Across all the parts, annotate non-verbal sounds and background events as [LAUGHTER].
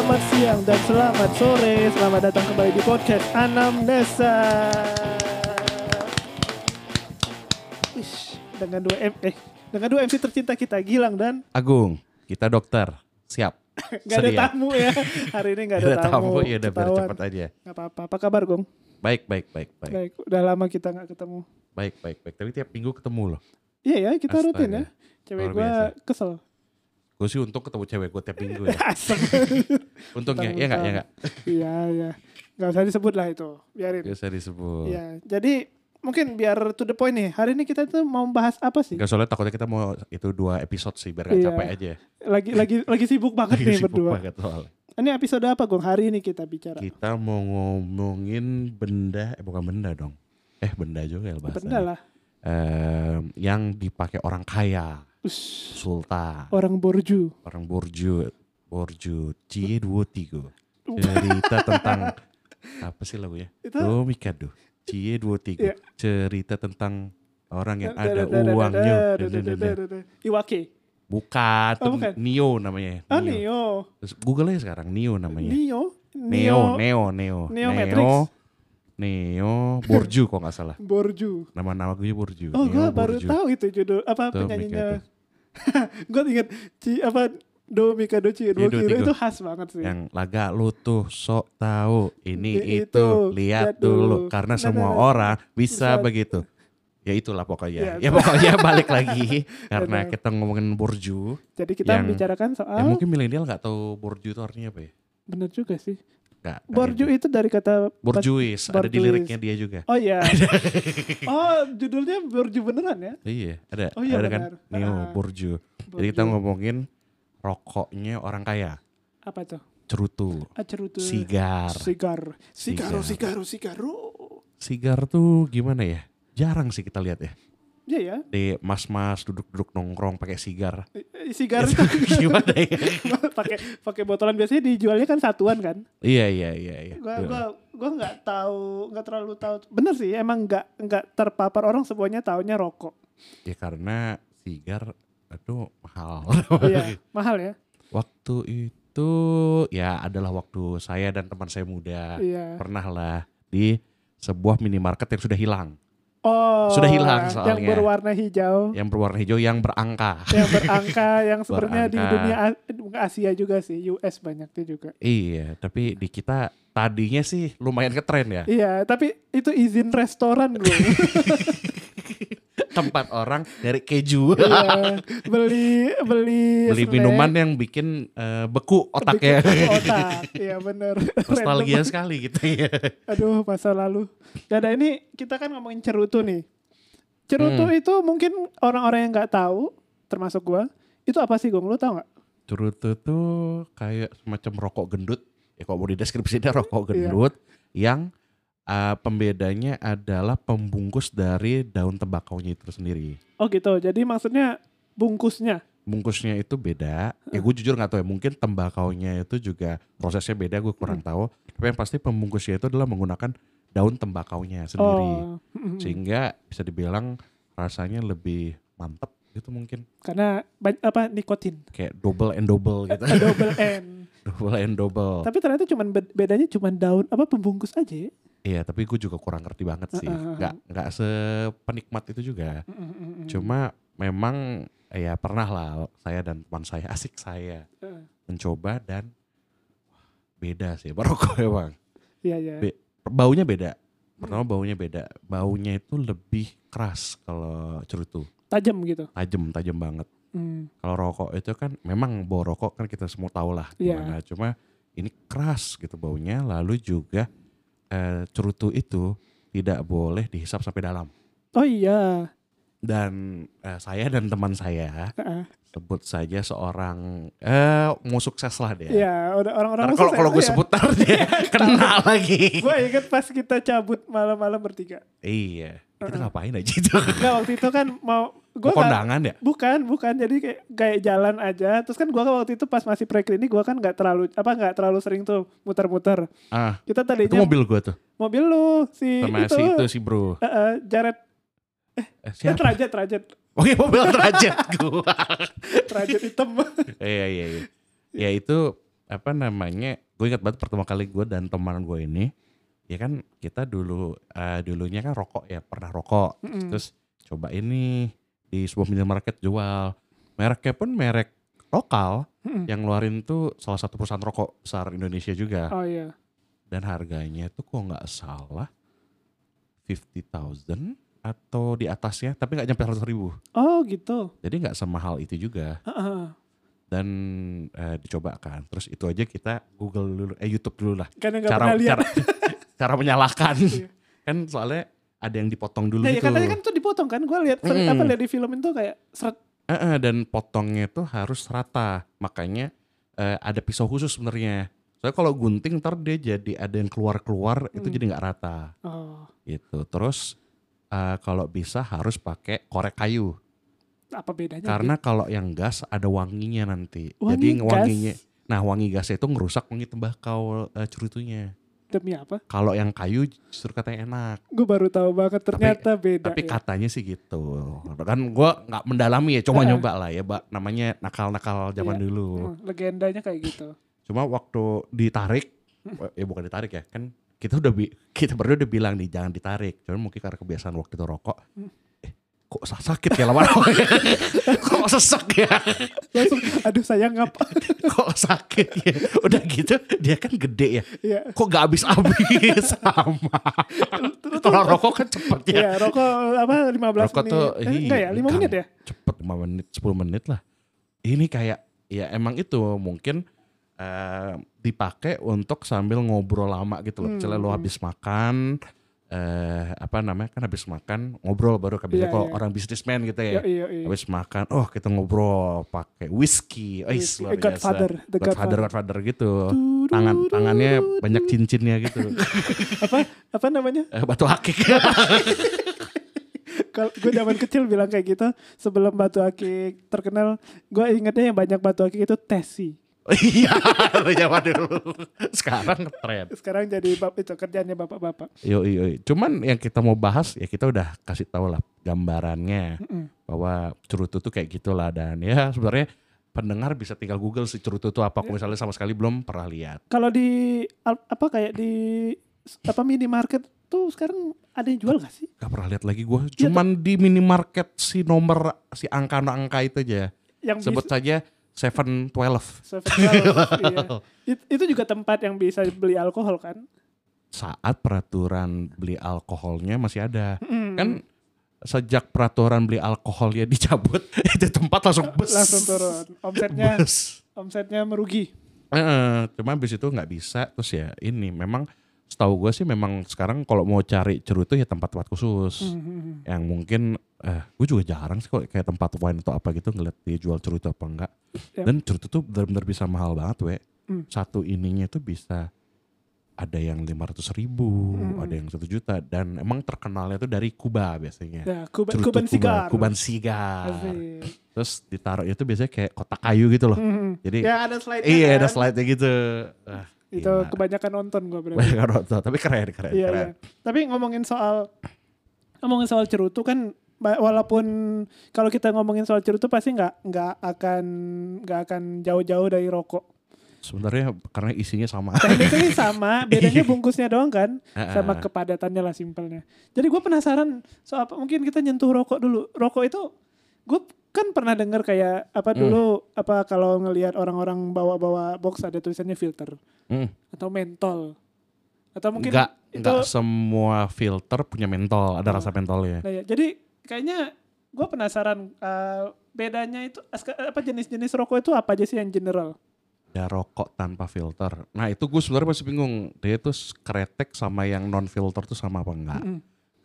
selamat siang, dan selamat sore. Selamat datang kembali di podcast Anamnesa. Ish, dengan dua M, eh, dengan dua MC tercinta kita Gilang dan Agung, kita dokter. Siap. [LAUGHS] nggak ada Sedia. tamu ya. Hari ini nggak ada, Ada tamu. tamu, ya udah biar cepet aja. Nggak apa-apa. Apa kabar Gong? Baik, baik, baik, baik. Baik, udah lama kita nggak ketemu. Baik, baik, baik. Tapi tiap minggu ketemu loh. Iya ya, kita Astaga. rutin ya. Cewek gue kesel. Gue sih untung ketemu cewek gue tiap minggu ya. [LAUGHS] Untungnya, ya nggak, ya nggak. Iya, iya. Nggak usah disebut lah itu. Biarin. Gak usah disebut. Iya, jadi mungkin biar to the point nih. Hari ini kita tuh mau bahas apa sih? Gak soalnya takutnya kita mau itu dua episode sih biar gak Iya. capek aja. Lagi lagi lagi sibuk banget Lagi nih sibuk berdua. banget soalnya. Ini episode apa, Gong? Hari ini kita bicara. Kita mau ngomongin benda, eh bukan benda dong. Eh benda juga ya bahasanya. Benda lah. Em, yang dipakai orang kaya, Ush, sultan, orang borju. orang borju, borju, cie dua tiga. Cerita tentang [LAUGHS] apa sih lagunya? Itu Oh Mikado, cie dua tiga. Iya. Cerita tentang orang yang Da- ada da- da- da- uangnya. Iwake. Bukan, Oh, bukan. Neo namanya. Neo. Terus Google aja sekarang Neo namanya. Neo. Neo, Neo, Neo, Neo Matrix. Neo, Borju kok nggak salah. Borju. Nama-nama gue Borju. Oh, Neo gue baru tahu itu judul apa Tuh, penyanyinya. [LAUGHS] gue inget Ci apa Do Mikado Ci Iya, Do Do Kiro itu khas banget sih. Yang laga lu tuh sok tahu ini itu, itu, lihat lihat dulu. dulu karena Nah, semua nah, nah. orang bisa, Bisa. begitu. Ya itulah pokoknya. Ya, Ya, pokoknya balik lagi [LAUGHS] karena kita ngomongin borju. Jadi kita yang- membicarakan Ya soal mungkin milenial nggak tahu borju itu artinya apa ya? bener juga sih. Nggak. Borju ini. itu dari kata Borjuis, ada di liriknya dia juga. Oh iya. [LAUGHS] oh, judulnya Borju beneran ya? Iya, ada. Oh iya, ada benar. kan Neo Ah. borju. Jadi kita Borju. ngomongin rokoknya orang kaya, apa tuh? cerutu, Ah, cerutu. sigar. Sigar. Sigaro, Sigar. sigaro, sigaro. Sigar tuh gimana ya? Jarang sih kita lihat ya. Iya ya. Di mas-mas duduk-duduk nongkrong pakai sigar. Sigar Itu [LAUGHS] itu gimana ya? [LAUGHS] pakai pakai botolan biasanya dijualnya kan satuan kan? iya iya iya iya. Gua Tuh. gua gua nggak tahu, nggak terlalu tahu. Bener sih, emang nggak nggak terpapar orang semuanya taunya rokok. Ya karena sigar aduh mahal. [LAUGHS] Iya, mahal ya. waktu itu ya adalah waktu saya dan teman saya muda Iya. pernah lah di sebuah minimarket yang sudah hilang, Oh. Sudah hilang Yang soalnya. berwarna hijau. yang berwarna hijau yang berangka. yang berangka yang [LAUGHS] sebenarnya di dunia bukan Asia juga sih US banyaknya juga Iya, tapi di kita tadinya sih lumayan ketren ya. iya tapi itu izin restoran bro [LAUGHS] Tempat orang dari keju. iya, [LAUGHS] beli beli Beli minuman yang bikin eh, beku otaknya. bikin otak iya [LAUGHS] bener Nostalgia Random. sekali gitu ya. aduh masa lalu ya ada ini kita kan ngomongin cerutu nih cerutu Hmm. itu mungkin orang-orang yang nggak tahu termasuk gua itu apa sih gong lu tau nggak Cerutu tuh kayak semacam rokok gendut. Ya kalau mau dideskripsinya rokok Iya. gendut yang eh, pembedanya adalah pembungkus dari daun tembakaunya itu sendiri. oh gitu jadi maksudnya bungkusnya Bungkusnya itu beda. Ya gue jujur nggak tahu ya. Mungkin tembakaunya itu juga prosesnya beda. Gue kurang tahu. Tapi yang pasti pembungkusnya itu adalah menggunakan daun tembakaunya sendiri. oh Sehingga bisa dibilang rasanya lebih mantep gitu mungkin. karena apa nikotin Kayak double and double gitu. [LAUGHS] double N [LAUGHS] double and double. Tapi ternyata cuman be- bedanya cuman daun apa pembungkus aja ya. Iya, tapi gue juga kurang ngerti banget sih. Nggak nggak sepenikmat itu juga. Mm-mm-mm. Cuma memang ya pernah lah saya dan teman saya [LAUGHS] asik saya mencoba dan wah, beda sih merokok [LAUGHS] emang. Iya iya. Be- Baunya beda. Pertama baunya beda. Baunya itu lebih keras kalau cerutu. Tajam gitu. Tajam, tajam banget. Hmm. Kalau rokok itu kan memang bau rokok kan kita semua tahu lah Iya. gimana. Cuma ini keras gitu baunya. Lalu juga eh, cerutu itu tidak boleh dihisap sampai dalam. Oh iya. Dan eh, saya dan teman saya Heeh. sebut saja seorang eh mau sukses lah dia. Iya, udah orang-orang kalau kalau gue sebut ntar dia [LAUGHS] kena lagi. Gue inget pas kita cabut malam-malam bertiga. iya. Kita Heeh. ngapain aja itu? Enggak waktu itu kan mau gue Mau kondangan ya? bukan bukan jadi kayak kayak jalan aja terus kan gua waktu itu pas masih preklinik gua kan nggak terlalu apa nggak terlalu sering tuh muter-muter Ah, kita itu tadinya mobil gue tuh. mobil lu si Sama itu, si itu si bro. Eh, eh, Jared Eh, eh, siapa? Trajat Trajat Oke mobil derajat gue. [LAUGHS] Trajat hitam Iya iya iya. Ya itu apa namanya gue ingat banget pertama kali gue dan teman gue ini ya kan kita dulu eh, dulunya kan rokok ya pernah rokok Mm-mm. terus coba ini di sebuah minimarket jual mereknya pun merek lokal Mm-mm. yang ngeluarin tuh salah satu perusahaan rokok besar Indonesia juga Oh iya. dan harganya tuh kok nggak salah 50.000 atau di atasnya tapi nggak nyampe 100 ribu Oh gitu. jadi nggak semahal itu juga Heeh. dan eh, dicoba kan terus itu aja kita Google dulu eh YouTube dulu lah cara cara [LAUGHS] cara menyalakan Iya. kan soalnya ada yang dipotong dulu Nah, ya gitu katanya kan tuh dipotong kan. Gue lihat Mm-mm. apa lihat di film itu kayak seret. Eh, eh, dan potongnya tuh harus rata makanya eh, ada pisau khusus sebenarnya soalnya kalau gunting ntar dia jadi ada yang keluar keluar itu Hmm. jadi nggak rata Oh, gitu terus eh, kalau bisa harus pakai korek kayu apa bedanya? karena kalau yang gas ada wanginya nanti Wangi jadi gas? wanginya nah wangi gasnya itu ngerusak wangi tembakau eh, cerutunya demi apa? kalau yang kayu justru katanya enak Gue baru tahu banget ternyata beda. tapi ya. katanya sih gitu kan gua nggak mendalami ya cuma nyoba lah ya mbak namanya nakal-nakal zaman Iya. dulu Hmm, legendanya kayak gitu. cuma waktu ditarik ya bukan ditarik ya kan kita udah kita berdua udah bilang nih jangan ditarik cuman mungkin karena kebiasaan waktu itu rokok Hmm. Kok sa- sakit ya lama-lama [LAUGHS] kok sesak ya Langsung, aduh sayang ngapa? [LAUGHS] kok sakit ya udah gitu dia kan gede ya Iya. kok gak habis-habis [LAUGHS] sama kalau rokok kan cepet ya Iya, rokok apa 15 Rokok menit. tuh, Eh, enggak ya, 5 enggak. menit ya? cepet 5 menit 10 menit lah ini kayak ya emang itu mungkin eh, dipakai untuk sambil ngobrol lama gitu loh misalnya lo Hmm. habis makan eh apa namanya kan habis makan ngobrol baru kan biasanya Iya, kalau iya. orang bisnismen gitu ya Iya, iya, iya. habis makan oh kita ngobrol pakai whisky oh Whisky. luar Eh, Godfather, biasa. The Godfather Godfather. Godfather gitu tangan tangannya banyak cincinnya gitu [LAUGHS] apa apa namanya? Eh, batu akik [LAUGHS] Kalau gue zaman kecil bilang kayak gitu, sebelum batu akik terkenal, gue ingetnya yang banyak batu akik itu tesi. Iya [LAUGHS] zaman dulu sekarang ngetren Sekarang jadi bab itu kerjanya bapak-bapak. Yo, yo, yo. Cuman yang kita mau bahas ya kita udah kasih tahu lah gambarannya Mm-mm. bahwa cerutu tuh kayak gitulah dan ya sebenarnya pendengar bisa tinggal Google si cerutu itu apa kalau misalnya sama sekali belum pernah lihat. Kalau di apa kayak di apa minimarket tuh sekarang ada yang jual gak sih? Gak pernah lihat lagi gue. Iya, Cuman di minimarket si nomor si angka-angka itu aja. Yang Sebut saja Seven Twelve. 7-Eleven, iya. [LAUGHS] It- itu juga tempat yang bisa beli alkohol kan? Saat peraturan beli alkoholnya masih ada. Mm. Kan sejak peraturan beli alkoholnya dicabut [LAUGHS] itu tempat langsung bes. langsung turun. Omsetnya Bes. omsetnya merugi. Eh, cuma habis itu nggak bisa terus ya ini memang setahu gue sih memang sekarang kalau mau cari cerutu ya tempat-tempat khusus Mhm. yang mungkin eh gue juga jarang sih kok kayak tempat wine atau apa gitu ngeliat dia jual cerutu apa enggak Yap. dan cerutu tuh benar-benar bisa mahal banget we Hmm. satu ininya tuh bisa ada yang 500 ribu Hmm. ada yang satu juta dan emang terkenalnya tuh dari Kuba biasanya Ya, Kuban, Cerutu Kuban Kuba, sigar. Kuban sigar Asik. terus ditaruhnya tuh biasanya kayak kotak kayu gitu loh Mhm. jadi Ya ada slide iya ada slide-nya gitu Ah, Itu gila. kebanyakan nonton gue berarti. Banyak orang nonton, tapi keren keren Iya, keren. iya. Tapi ngomongin soal ngomongin soal cerutu kan walaupun kalau kita ngomongin soal cerutu pasti nggak nggak akan nggak akan jauh-jauh dari rokok. Sebenarnya karena isinya sama. Technically [LAUGHS] sama, bedanya bungkusnya doang kan, sama kepadatannya lah simpelnya. Jadi gue penasaran soal apa mungkin kita nyentuh rokok dulu. Rokok itu gue kan pernah dengar kayak apa Hmm. dulu apa kalau ngelihat orang-orang bawa-bawa box ada tulisannya filter Hmm. atau mentol atau mungkin Enggak, itu enggak semua filter punya mentol, ada rasa mentolnya. Nah ya, jadi kayaknya gue penasaran eh, bedanya itu apa jenis-jenis rokok itu apa aja sih yang general? Ya rokok tanpa filter. Nah itu gue sebenarnya masih bingung. Dia tuh kretek sama yang non filter tuh sama apa enggak? Mm-mm.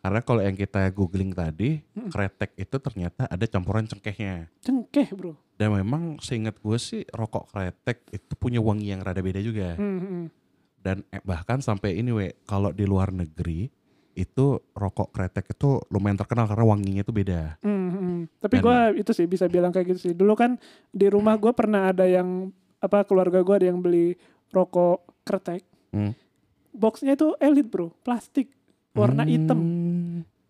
Karena kalau yang kita googling tadi, Mm-mm. kretek itu ternyata ada campuran cengkehnya. Cengkeh bro. Dan memang seingat gue sih rokok kretek itu punya wangi yang rada beda juga. Hmm, hmm. dan eh, bahkan sampai ini we kalau di luar negeri itu rokok kretek itu lumayan terkenal karena wanginya itu beda. Hmm, hmm. Tapi gue itu sih bisa bilang kayak gitu sih. Dulu kan di rumah gue pernah ada yang apa keluarga gue ada yang beli rokok kretek. Hmm. Boxnya itu elit bro, plastik, warna hitam.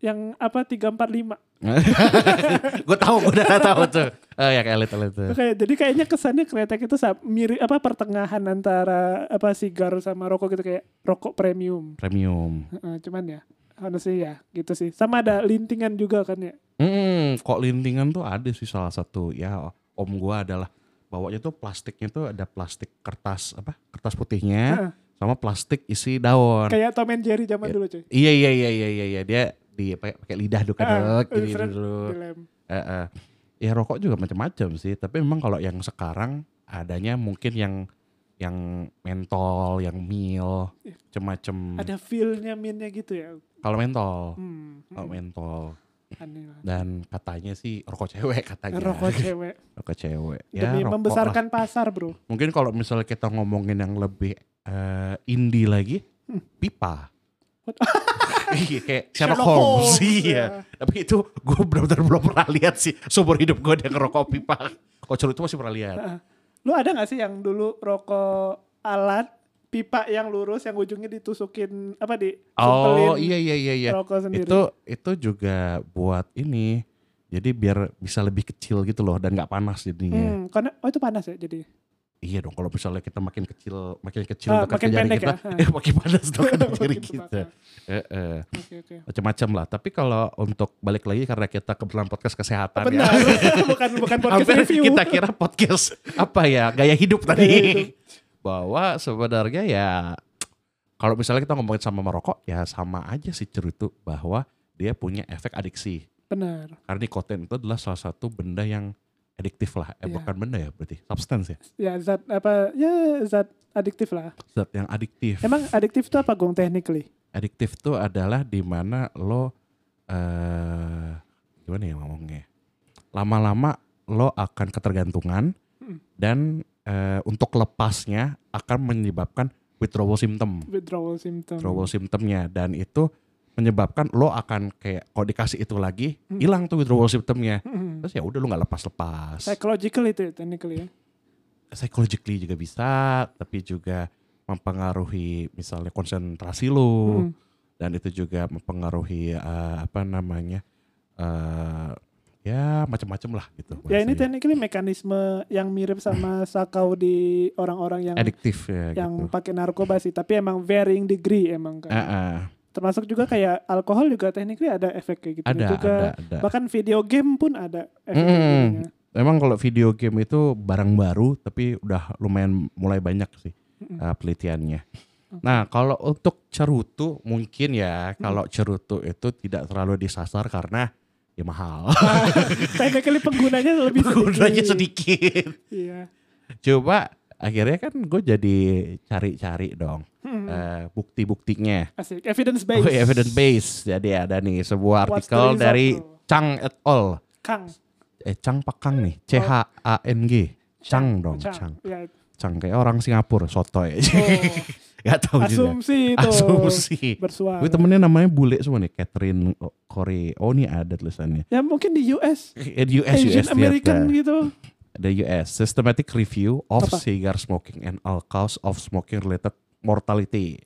Yang apa 345. [LAUGHS] gue tahu, gue udah tahu tuh. Oh ya kayak elit elit tuh. Kayak jadi kayaknya kesannya kretek itu mirip apa pertengahan antara apa sigar sama rokok gitu kayak rokok premium. Premium. Heeh, cuman ya honestly ya gitu sih. Sama ada lintingan juga kan ya. Hmm, kok lintingan tuh ada sih salah satu ya om gua adalah bawanya tuh plastiknya tuh ada plastik kertas apa kertas putihnya Heeh. sama plastik isi daun. Kayak Tom and Jerry zaman dulu cuy. Iya iya iya iya iya iya dia di pakai pakai lidah dulu kan Ah, dulu. dilem. Eh, eh. Ya rokok juga macam-macam sih, tapi memang kalau yang sekarang adanya mungkin yang yang mentol, yang mil, Iya. macam-macam. Ada feel-nya minnya gitu ya. Kalau mentol, Hmm, kalau hmm, mentol. aneh lah. Dan katanya sih rokok cewek katanya. Rokok [LAUGHS] cewek Rokok cewek. demi Ya, rokok lah. membesarkan pasar, Bro. Mungkin kalau misalnya kita ngomongin yang lebih eh, indie lagi, Hmm. pipa. Iya kayak [LAUGHS] Sherlock Sherlock Holmes, Holmes, iya. ya. Tapi itu gue benar-benar belum pernah lihat sih. Seumur hidup gue dia ngerokok pipa. Kok itu masih pernah lihat. Heeh. Lu ada gak sih yang dulu rokok alat pipa yang lurus yang ujungnya ditusukin apa di Oh iya iya iya iya. rokok sendiri. Itu itu juga buat ini. Jadi biar bisa lebih kecil gitu loh dan nggak panas jadinya. Hmm, karena oh itu panas ya jadi. Iya dong kalau misalnya kita makin kecil makin kecil dekat makin jari pendek kita, ya? [LAUGHS] Eh, makin panas dong [LAUGHS] ke jari kita. Eh, eh. Oke oke. Macam-macam lah. Tapi kalau untuk balik lagi karena kita kebetulan podcast kesehatan ya. Benar, [LAUGHS] bukan bukan podcast review. kita kira podcast apa ya gaya hidup tadi. Gaya hidup. Bahwa sebenarnya ya kalau misalnya kita ngomongin sama merokok ya sama aja sih cerutu bahwa dia punya efek adiksi. Benar. Karena nikotin itu adalah salah satu benda yang adiktif lah. Eh Iya. bukan benda ya berarti, substance ya. Ya zat apa ya zat adiktif lah. Zat yang adiktif. Emang adiktif itu apa Gong technically? Adiktif itu adalah di mana lo eh gimana ya ngomongnya? Lama-lama lo akan ketergantungan Hmm. dan eh, untuk lepasnya akan menyebabkan withdrawal symptom. Withdrawal symptom. Withdrawal symptomnya dan itu menyebabkan lo akan kayak kalau dikasih itu lagi Hmm. hilang tuh withdrawal symptomnya. Hmm. Terus ya udah lo nggak lepas-lepas. Psychological itu ya, technically ya. Psychologically juga bisa, tapi juga mempengaruhi misalnya konsentrasi lo. Hmm. dan itu juga mempengaruhi eh, apa namanya eh ya macam-macam lah gitu. Ya ini technically mekanisme yang mirip sama [CLEARS THROAT] sakau di orang-orang yang adiktif ya yang gitu. pakai narkoba sih, tapi emang varying degree emang kan. Ah, ah. Termasuk juga kayak alkohol juga technically ada efek kayak gitu ada, juga. ada, ada. Bahkan video game pun ada efek Mm. gininya. Memang kalau video game itu barang baru, tapi udah lumayan mulai banyak sih eh, penelitiannya. Nah, kalau untuk cerutu mungkin ya, kalau cerutu itu tidak terlalu disasar karena ya mahal. [LAUGHS] technically penggunanya lebih sedikit. Gunanya sedikit. Iya. Coba akhirnya kan gue jadi cari-cari dong Hmm. eh, bukti-buktinya. Asik. Evidence based. Oh, evidence based. Jadi ada nih sebuah artikel dari? Chang et al. Kang. Eh Chang Pakang nih, C H A N G. Chang dong, Chang. Ya. Chang kayak orang Singapura, sotoy. Oh, [LAUGHS] Gak tahu juga. asumsi itu. Asumsi. Bersuara. Gue temennya namanya bule semua nih, Catherine Corey. Oh ini ada tulisannya. Ya mungkin di US. Eh, di US, Asian US American ternyata. gitu. The US Systematic Review of Apa? Cigar Smoking and All Cause of Smoking Related Mortality.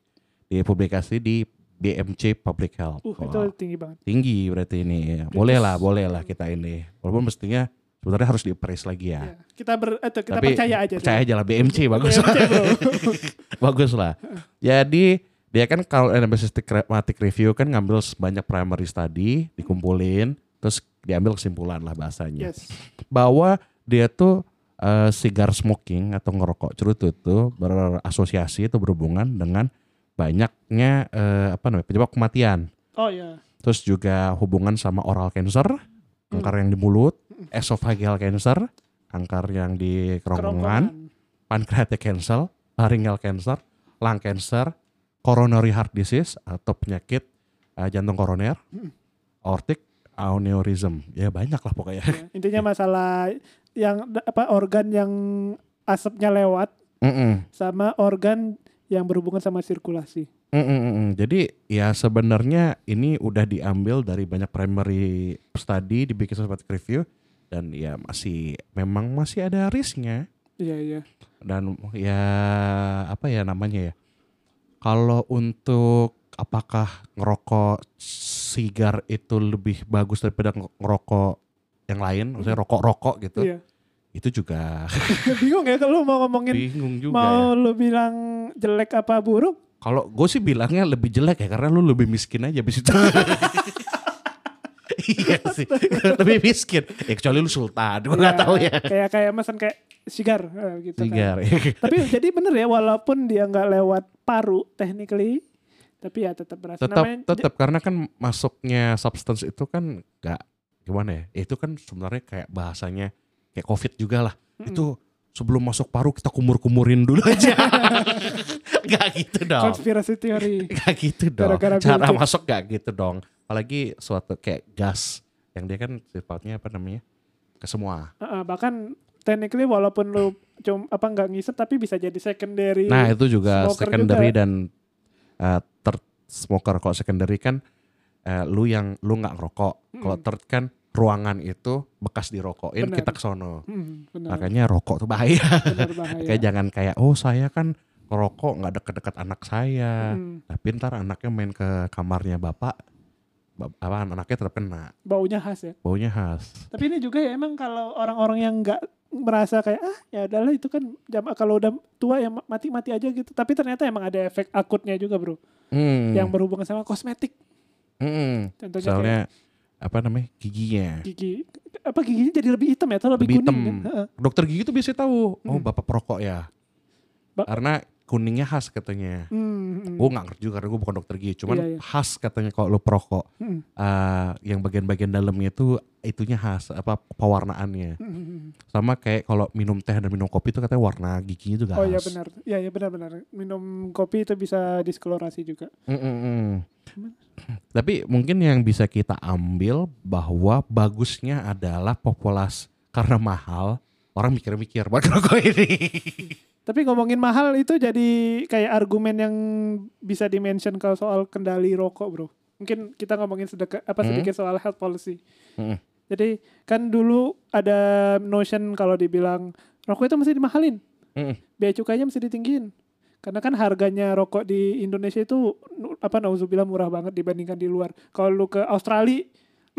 Dipublikasi di BMC Public Health. Uh, itu tinggi banget. tinggi berarti ini. Boleh lah, boleh lah kita ini. Walaupun mestinya sebenarnya harus di-appraise lagi ya. Ya. Kita ber, itu, kita Tapi percaya aja. Percaya aja lah [LAUGHS] BMC bagus. BMC, bro. bagus lah. Jadi dia kan kalau systematic review kan ngambil banyak primary study, dikumpulin, terus diambil kesimpulan lah bahasanya. yes. Bahwa dia tuh eh, cigar smoking atau ngerokok cerutu itu berasosiasi itu berhubungan dengan banyaknya eh, apa namanya penyebab kematian. Oh ya. Terus juga hubungan sama oral cancer, kanker yang di mulut, esophageal cancer, kanker yang di kerongkongan, pancreatic cancer, laryngeal cancer, lung cancer, coronary heart disease atau penyakit eh, jantung koroner, Mm. aortic aneurysm. Ya banyak lah pokoknya. Ya, Intinya masalah yang apa organ yang asapnya lewat Mm-mm. sama organ yang berhubungan sama sirkulasi. Mm-mm, mm-mm. Jadi ya sebenarnya ini udah diambil dari banyak primary study dibikin systematic review dan ya masih memang masih ada risknya. Iya iya. dan ya apa ya namanya ya kalau untuk apakah ngerokok sigar itu lebih bagus daripada nge- ngerokok yang lain, maksudnya rokok-rokok gitu. Iya. Itu juga [LAUGHS] Bingung ya kalau mau ngomongin bingung juga mau ya. lu bilang jelek apa buruk? Kalau gue sih bilangnya lebih jelek ya karena lu lebih miskin aja abis itu. [LAUGHS] iya sih, [LAUGHS] lebih miskin. Ya kecuali lu sultan, gue nggak Ya, tahu ya. Kayak kayak mesen kayak sigar eh, gitu kan. Sigar. Tapi jadi bener ya walaupun dia nggak lewat paru technically tapi ya tetap berasa tetap Namanya- tetap karena kan masuknya substance itu kan nggak gimana ya itu kan sebenarnya kayak bahasanya kayak covid juga lah Mm-mm. itu sebelum masuk paru kita kumur-kumurin dulu aja [LAUGHS] nggak gitu dong konspirasi teori. [LAUGHS] nggak gitu dong Gara-gara cara Bill Gates. masuk nggak gitu dong apalagi suatu kayak gas yang dia kan sifatnya apa namanya ke semua Heeh, bahkan technically walaupun lu cum apa nggak ngisep tapi bisa jadi secondary. nah itu juga secondary juga. dan uh, smoker kalau secondary kan uh, lu yang lu nggak ngerokok kalau Mm. third kan ruangan itu bekas dirokokin Benar. kita kesono Hmm, makanya rokok tuh bahaya bahaya. kayak jangan kayak oh saya kan ngerokok nggak deket-deket anak saya Hmm, tapi ntar anaknya main ke kamarnya bapak ba- apa anaknya tetap kena baunya khas ya. baunya khas Tapi ini juga ya emang kalau orang-orang yang nggak merasa kayak ah ya adalah itu kan jam kalau udah tua ya mati-mati aja gitu. Tapi ternyata emang ada efek akutnya juga bro, Hmm. yang berhubungan sama kosmetik. Mm-mm. Contohnya soalnya apa namanya giginya kayak gigi apa giginya jadi lebih hitam ya atau lebih, Lebih kuning hitam. kan? Heeh. dokter gigi tuh biasanya tahu oh Hmm. bapak perokok ya Ba- karena kuningnya khas katanya Hmm, hmm. gue nggak ngerti juga karena gue bukan dokter gigi cuman Iya, iya. khas katanya kalau lu perokok Hmm, eh, yang bagian-bagian dalamnya itu itunya khas apa pewarnaannya hmm. sama kayak kalau minum teh dan minum kopi itu katanya warna giginya juga Oh khas iya benar, iya iya benar-benar. Minum kopi itu bisa diskolorasi juga. Mm-mm-mm. tapi mungkin yang bisa kita ambil bahwa bagusnya adalah populasi karena mahal orang mikir-mikir buat [LAUGHS] rokok ini Tapi ngomongin mahal itu jadi kayak argumen yang bisa dimention kalau soal kendali rokok, bro. Mungkin kita ngomongin sedikit apa Hmm. sedikit soal health policy. Hmm. Jadi kan dulu ada notion kalau dibilang rokok itu mesti dimahalin, Mm-mm. biaya cukainya mesti ditinggiin. Karena kan harganya rokok di Indonesia itu apa nauzubillah murah banget dibandingkan di luar. Kalau lu ke Australia,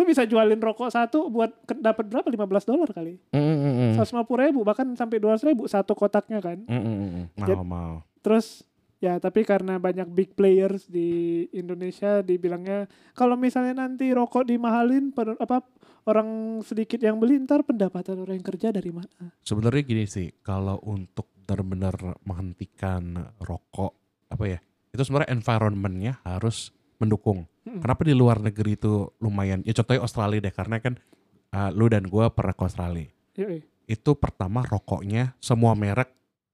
lu bisa jualin rokok satu buat dapat berapa? 15 dolar kali. Mm-mm-mm. 150 ribu bahkan sampai 200 ribu satu kotaknya kan. Mm-mm-mm. Jad- mau mau Terus ya tapi karena banyak big players di Indonesia dibilangnya kalau misalnya nanti rokok dimahalin pen- apa orang sedikit yang beli ntar pendapatan orang yang kerja dari mana? sebenarnya gini sih kalau untuk benar-benar menghentikan rokok apa ya itu sebenarnya environmentnya harus mendukung Mm-mm. kenapa di luar negeri itu lumayan ya contohnya Australia deh karena kan uh, lu dan gua pernah ke Australia Yoi. itu pertama rokoknya semua merek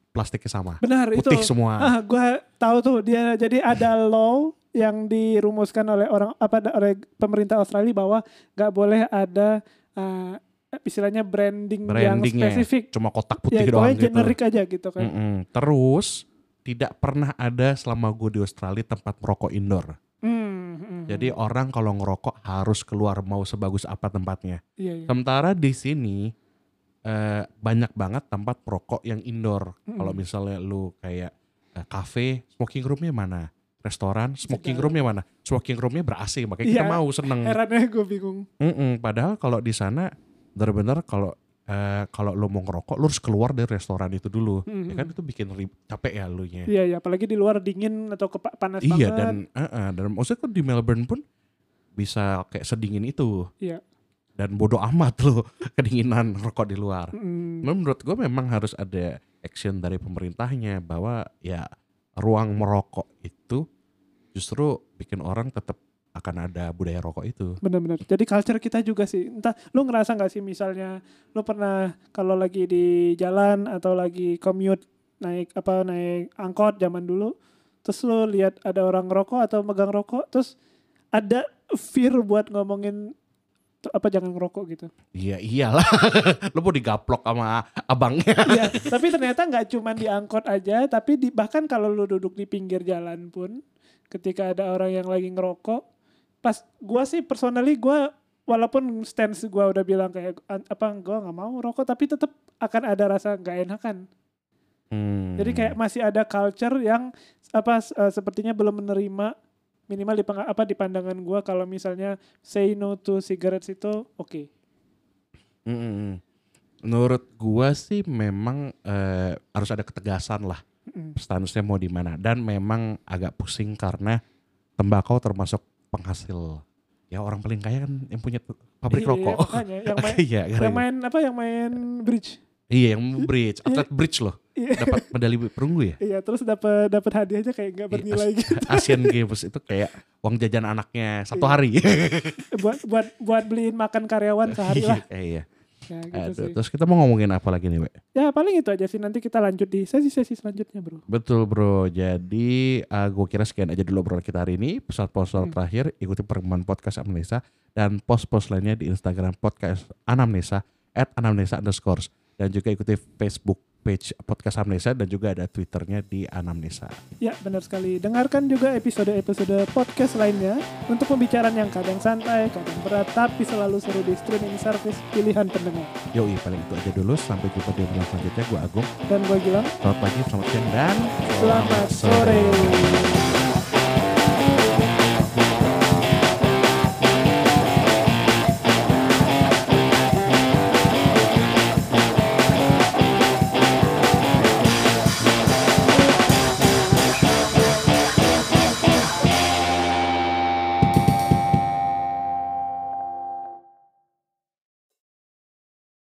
plastiknya sama Benar putih itu. semua Ah, gua tahu tuh dia jadi ada [LAUGHS] law yang dirumuskan oleh orang apa oleh pemerintah Australia bahwa nggak boleh ada ah, istilahnya branding, yang spesifik. cuma kotak Ya, putih doang pokoknya gitu generik aja gitu kan. Mm-mm. terus tidak pernah ada selama gue di Australia tempat merokok indoor Hmm, hmm, jadi hmm. orang kalau ngerokok harus keluar mau sebagus apa tempatnya iya, iya. Sementara di sini eh, banyak banget tempat perokok yang indoor. Mm-mm. Kalau misalnya lu kayak eh, cafe, smoking roomnya mana? Restoran, smoking Segala. roomnya mana? Smoking roomnya ber AC, makanya kita Iya. mau seneng. Herannya gue bingung. Mm-mm, Padahal kalau di sana benar-benar kalau eh, kalau lu mau ngerokok, lu harus keluar dari restoran itu dulu. Hmm, Ya kan itu bikin capek ya lu nya. Iya, iya. Apalagi di luar dingin atau kepa- panas Iya banget. dan eh, eh, dan maksudnya kok di Melbourne pun bisa kayak sedingin itu. Iya. Dan bodoh amat lo [LAUGHS] kedinginan rokok di luar. Mm, Menurut gue memang harus ada action dari pemerintahnya bahwa ya ruang merokok itu justru bikin orang tetap akan ada budaya rokok itu. Bener-bener. Jadi culture kita juga sih. Entah lu ngerasa nggak sih misalnya lu pernah kalau lagi di jalan atau lagi commute naik apa naik angkot zaman dulu, terus lu lihat ada orang ngerokok atau megang rokok, terus ada fear buat ngomongin apa jangan ngerokok gitu. Iya iyalah, [LAUGHS] lo mau digaplok sama abangnya. [LAUGHS] Iya, tapi ternyata nggak cuma di angkot aja, tapi di, bahkan kalau lu duduk di pinggir jalan pun, ketika ada orang yang lagi ngerokok, pas gua sih personally gua walaupun stance gua udah bilang kayak "An- apa gua nggak mau rokok, tapi tetap akan ada rasa nggak enakan. Hmm. Jadi kayak masih ada culture yang apa eh, sepertinya belum menerima minimal di peng- apa di pandangan gua kalau misalnya say no to cigarettes itu oke. Mm-mm. Menurut gua sih memang eh, harus ada ketegasan lah Mm-mm. statusnya mau di mana dan memang agak pusing karena tembakau termasuk penghasil ya orang paling kaya kan yang punya pabrik Iya, rokok. makanya yang [LAUGHS] main, Iya, yang main apa yang main bridge. iya yang bridge, atlet bridge loh, Iya. dapat medali perunggu ya. Iya, terus dapat dapat hadiahnya kayak nggak Iya, bernilai gitu. Asian Games itu kayak uang jajan anaknya satu Iya. hari. buat buat buat beliin makan karyawan [LAUGHS] sehari lah. Iya, iya. Ya, gitu Aduh, sih. terus kita mau ngomongin apa lagi nih, We? Ya paling itu aja sih nanti kita lanjut di sesi-sesi selanjutnya, Bro. Betul bro, jadi uh, gue kira sekian aja dulu obrolan kita hari ini. Pesan-pesan Hmm. terakhir, ikuti perkembangan podcast Anamnesa dan post-post lainnya di Instagram podcast Anamnesa at Anamnesa underscore. Dan juga ikuti Facebook page podcast Anamnesa dan juga ada Twitternya di Anamnesa. Ya, benar sekali. Dengarkan juga episode-episode podcast lainnya untuk pembicaraan yang kadang santai, kadang berat, tapi selalu seru di streaming service pilihan pendengar. Yoi, paling itu aja dulu. Sampai jumpa di obrolan selanjutnya. Gue Agung. Dan gue Gilang, Selamat pagi, selamat siang, dan selamat sore.